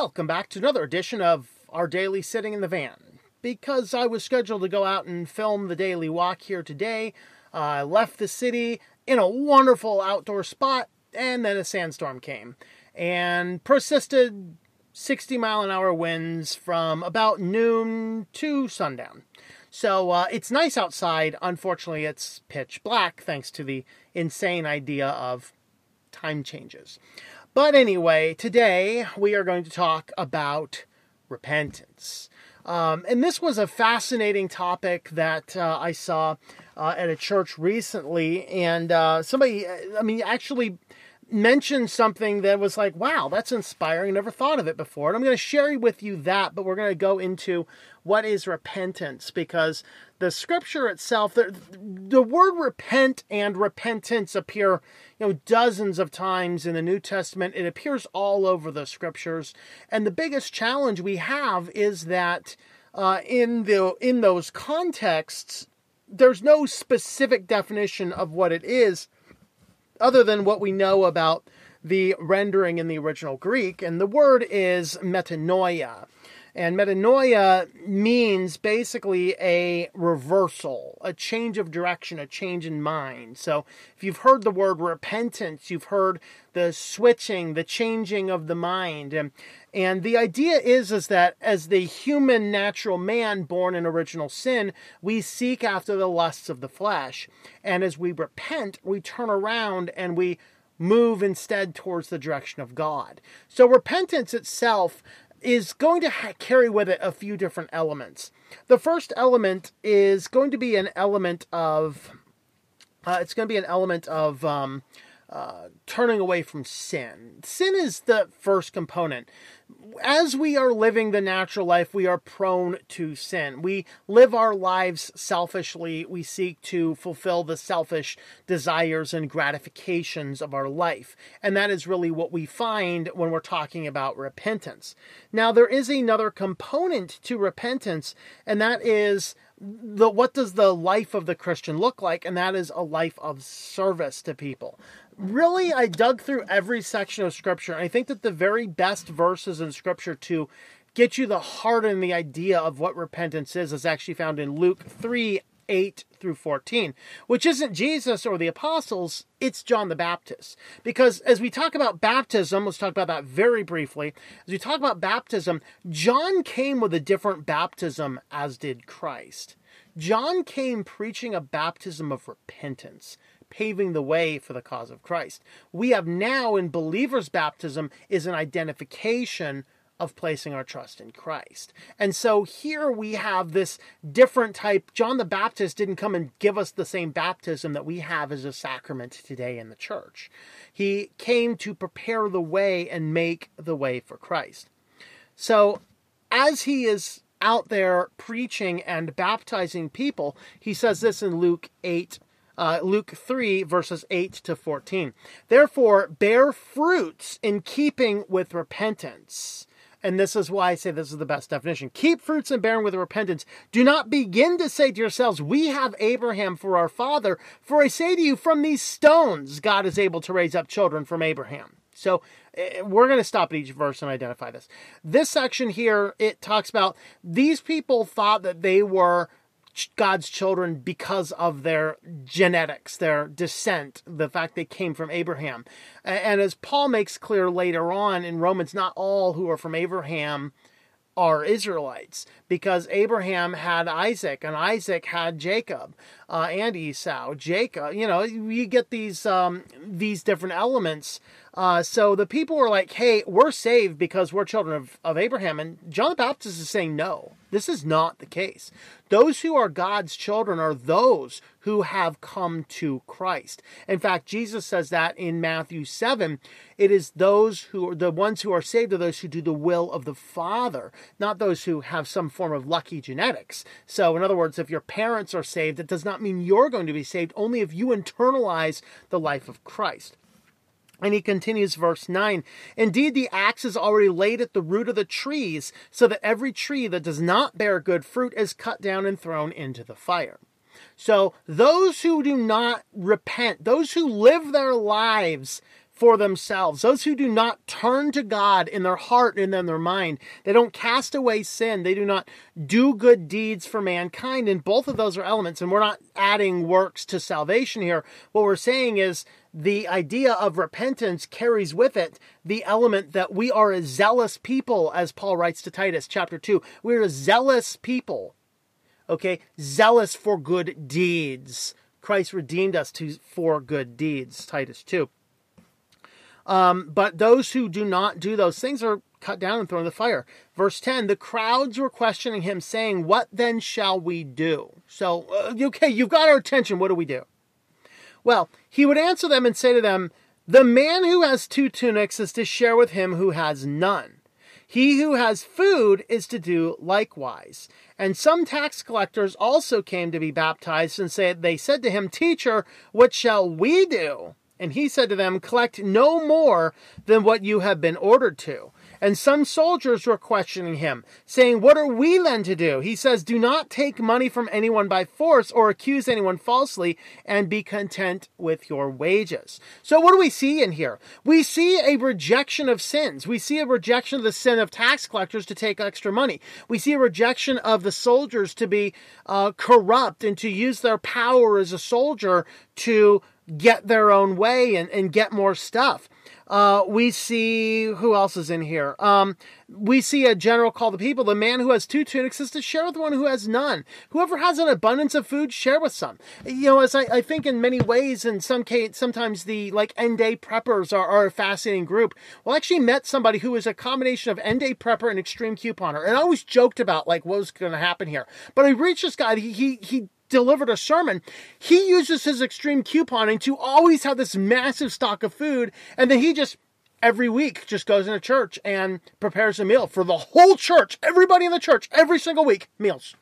Welcome back to another edition of our daily sitting in the van. Because I was scheduled to go out and film the daily walk here today, uh, I left the city in a wonderful outdoor spot, and then a sandstorm came and persisted 60 mile an hour winds from about noon to sundown. So uh, it's nice outside. Unfortunately, it's pitch black thanks to the insane idea of time changes. But anyway, today we are going to talk about repentance. Um, and this was a fascinating topic that uh, I saw uh, at a church recently. And uh, somebody, I mean, actually mentioned something that was like, wow, that's inspiring. Never thought of it before. And I'm going to share with you that, but we're going to go into what is repentance because the scripture itself, the, the word repent and repentance appear, you know, dozens of times in the New Testament. It appears all over the scriptures. And the biggest challenge we have is that uh, in the in those contexts, there's no specific definition of what it is other than what we know about the rendering in the original Greek. And the word is metanoia. And metanoia means basically a reversal, a change of direction, a change in mind. So if you've heard the word repentance, you've heard the switching, the changing of the mind. And, and the idea is, is that as the human natural man born in original sin, we seek after the lusts of the flesh. And as we repent, we turn around and we move instead towards the direction of God. So repentance itself is going to ha- carry with it a few different elements. The first element is going to be an element of, uh, it's going to be an element of um, uh, turning away from sin. Sin is the first component. As we are living the natural life, we are prone to sin. We live our lives selfishly. We seek to fulfill the selfish desires and gratifications of our life. And that is really what we find when we're talking about repentance. Now, there is another component to repentance, and that is the what does the life of the Christian look like? And that is a life of service to people really, I dug through every section of Scripture, I think that the very best verses in Scripture to get you the heart and the idea of what repentance is is actually found in Luke 3 8 through 14, which isn't Jesus or the apostles, it's John the Baptist. Because as we talk about baptism, let's talk about that very briefly. As we talk about baptism, John came with a different baptism, as did Christ. John came preaching a baptism of repentance paving the way for the cause of Christ. We have now in believers' baptism is an identification of placing our trust in Christ. And so here we have this different type. John the Baptist didn't come and give us the same baptism that we have as a sacrament today in the church. He came to prepare the way and make the way for Christ. So as he is out there preaching and baptizing people, he says this in Luke 8 uh, Luke 3, verses 8 to 14. Therefore, bear fruits in keeping with repentance. And this is why I say this is the best definition. Keep fruits and bearing with repentance. Do not begin to say to yourselves, We have Abraham for our father. For I say to you, from these stones, God is able to raise up children from Abraham. So eh, we're going to stop at each verse and identify this. This section here, it talks about these people thought that they were God's children because of their genetics, their descent, the fact they came from Abraham. And as Paul makes clear later on in Romans, not all who are from Abraham are Israelites because Abraham had Isaac and Isaac had Jacob uh, and Esau. Jacob, you know, you get these um, these different elements uh, so the people were like, hey, we're saved because we're children of, of Abraham. And John the Baptist is saying, no, this is not the case. Those who are God's children are those who have come to Christ. In fact, Jesus says that in Matthew 7. It is those who are the ones who are saved are those who do the will of the Father, not those who have some form of lucky genetics. So, in other words, if your parents are saved, it does not mean you're going to be saved, only if you internalize the life of Christ. And he continues, verse 9 Indeed, the axe is already laid at the root of the trees, so that every tree that does not bear good fruit is cut down and thrown into the fire. So, those who do not repent, those who live their lives for themselves. Those who do not turn to God in their heart and in their mind. They don't cast away sin. They do not do good deeds for mankind. And both of those are elements. And we're not adding works to salvation here. What we're saying is the idea of repentance carries with it the element that we are a zealous people, as Paul writes to Titus chapter 2. We're a zealous people. Okay? Zealous for good deeds. Christ redeemed us to for good deeds, Titus 2. Um, but those who do not do those things are cut down and thrown in the fire. Verse 10 the crowds were questioning him, saying, What then shall we do? So, uh, okay, you've got our attention. What do we do? Well, he would answer them and say to them, The man who has two tunics is to share with him who has none. He who has food is to do likewise. And some tax collectors also came to be baptized and said, They said to him, Teacher, what shall we do? And he said to them, Collect no more than what you have been ordered to. And some soldiers were questioning him, saying, What are we then to do? He says, Do not take money from anyone by force or accuse anyone falsely, and be content with your wages. So, what do we see in here? We see a rejection of sins. We see a rejection of the sin of tax collectors to take extra money. We see a rejection of the soldiers to be uh, corrupt and to use their power as a soldier to get their own way and, and get more stuff. Uh, we see who else is in here. Um, we see a general call to people. The man who has two tunics is to share with one who has none. Whoever has an abundance of food, share with some. You know, as I, I think in many ways, in some case, sometimes the like end day preppers are, are a fascinating group. Well, I actually met somebody who was a combination of end day prepper and extreme couponer, and I always joked about like what was going to happen here. But I reached this guy. He he he delivered a sermon, he uses his extreme couponing to always have this massive stock of food, and then he just every week just goes into church and prepares a meal for the whole church, everybody in the church, every single week, meals.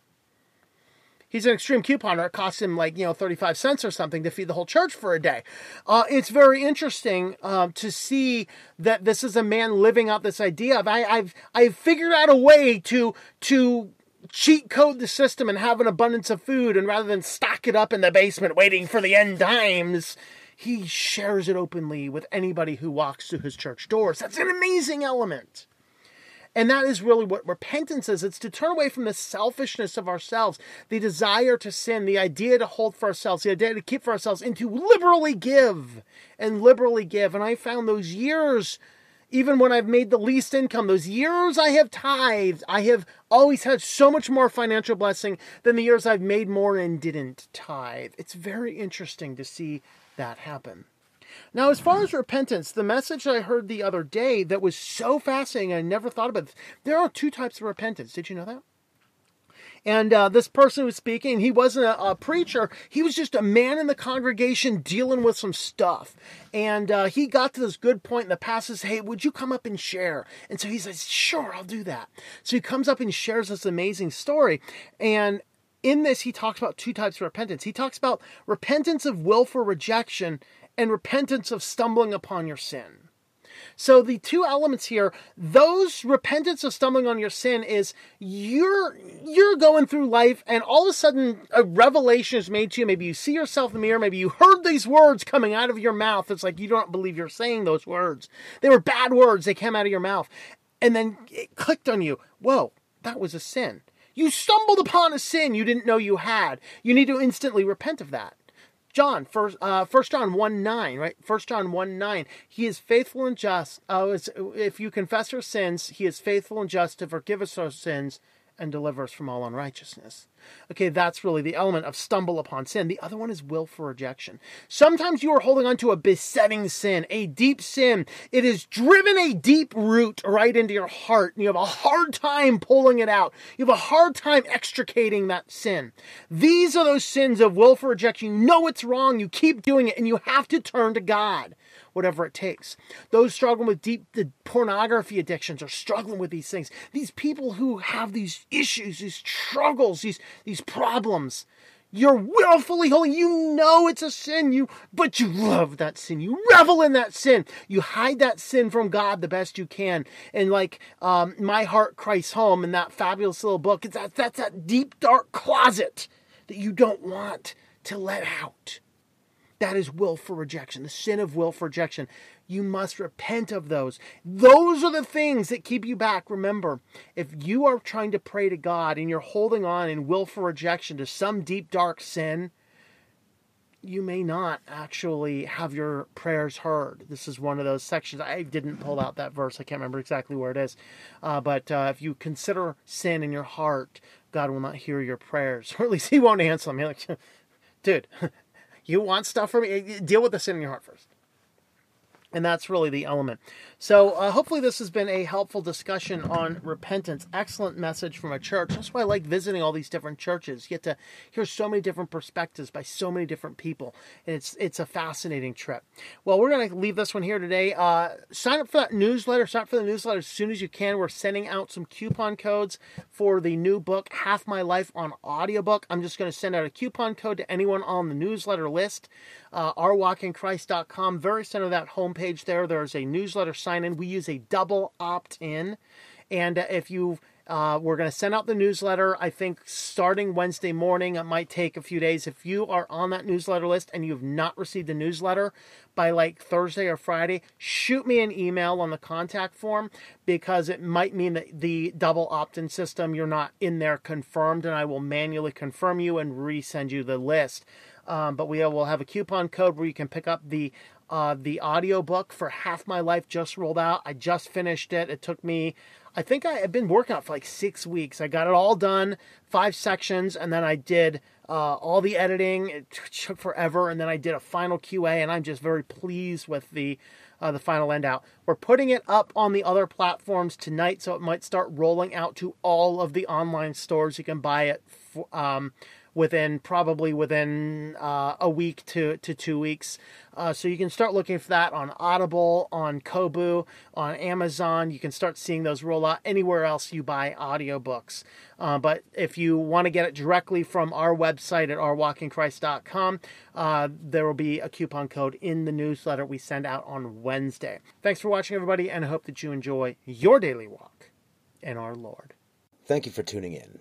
He's an extreme couponer. It costs him like, you know, 35 cents or something to feed the whole church for a day. Uh, it's very interesting uh, to see that this is a man living out this idea of I, I've I've figured out a way to to cheat code the system and have an abundance of food, and rather than stock it up in the basement waiting for the end times, he shares it openly with anybody who walks through his church doors. That's an amazing element. And that is really what repentance is. It's to turn away from the selfishness of ourselves, the desire to sin, the idea to hold for ourselves, the idea to keep for ourselves, and to liberally give and liberally give. And I found those years even when I've made the least income, those years I have tithed, I have always had so much more financial blessing than the years I've made more and didn't tithe. It's very interesting to see that happen. Now, as far as repentance, the message I heard the other day that was so fascinating, I never thought about this. There are two types of repentance. Did you know that? And uh, this person who was speaking, he wasn't a, a, preacher. He was just a man in the congregation dealing with some stuff. And uh, he got to this good point, and the pastor says, Hey, would you come up and share? And so he says, Sure, I'll do that. So he comes up and shares this amazing story. And in this, he talks about two types of repentance. He talks about repentance of willful rejection and repentance of stumbling upon your sin. So the two elements here, those repentance of stumbling on your sin is you're you're going through life and all of a sudden a revelation is made to you. Maybe you see yourself in the mirror, maybe you heard these words coming out of your mouth. It's like you don't believe you're saying those words. They were bad words, they came out of your mouth. And then it clicked on you. Whoa, that was a sin. You stumbled upon a sin you didn't know you had. You need to instantly repent of that. John, first, uh, first John 1 9, right? First John 1 9. He is faithful and just. Uh, if you confess our sins, he is faithful and just to forgive us our sins and deliver us from all unrighteousness. Okay, that's really the element of stumble upon sin. The other one is willful rejection. Sometimes you are holding on to a besetting sin, a deep sin. It has driven a deep root right into your heart, and you have a hard time pulling it out. You have a hard time extricating that sin. These are those sins of willful rejection. You know it's wrong, you keep doing it, and you have to turn to God whatever it takes. Those struggling with deep the pornography addictions are struggling with these things. These people who have these issues, these struggles, these these problems. You're willfully holy. You know it's a sin. You, but you love that sin. You revel in that sin. You hide that sin from God the best you can. And like um, My Heart Christ's Home in that fabulous little book, it's that that's that deep dark closet that you don't want to let out. That is willful rejection, the sin of willful rejection. You must repent of those. Those are the things that keep you back. Remember, if you are trying to pray to God and you're holding on in willful rejection to some deep, dark sin, you may not actually have your prayers heard. This is one of those sections. I didn't pull out that verse. I can't remember exactly where it is. Uh, but uh, if you consider sin in your heart, God will not hear your prayers, or at least He won't answer them. Like, dude, you want stuff from me? Deal with the sin in your heart first. And that's really the element. So, uh, hopefully, this has been a helpful discussion on repentance. Excellent message from a church. That's why I like visiting all these different churches. You get to hear so many different perspectives by so many different people. And it's it's a fascinating trip. Well, we're going to leave this one here today. Uh, sign up for that newsletter. Sign up for the newsletter as soon as you can. We're sending out some coupon codes for the new book, Half My Life on audiobook. I'm just going to send out a coupon code to anyone on the newsletter list. Uh, ourwalkinchrist.com, very center of that homepage there, there's a newsletter sign in. We use a double opt in. And if you uh, we're going to send out the newsletter, I think, starting Wednesday morning. It might take a few days. If you are on that newsletter list and you have not received the newsletter by like Thursday or Friday, shoot me an email on the contact form because it might mean that the double opt in system, you're not in there confirmed, and I will manually confirm you and resend you the list. Um, but we will have a coupon code where you can pick up the uh, the audiobook for Half My Life just rolled out. I just finished it. It took me, I think I had been working on for like six weeks. I got it all done, five sections, and then I did uh, all the editing. It took forever, and then I did a final QA, and I'm just very pleased with the uh, the final end out. We're putting it up on the other platforms tonight, so it might start rolling out to all of the online stores. You can buy it. For, um, within probably within uh, a week to, to two weeks. Uh, so you can start looking for that on Audible, on Kobo, on Amazon. You can start seeing those roll out anywhere else you buy audiobooks. Uh, but if you want to get it directly from our website at ourwalkinchrist.com, uh, there will be a coupon code in the newsletter we send out on Wednesday. Thanks for watching, everybody, and I hope that you enjoy your daily walk in our Lord. Thank you for tuning in.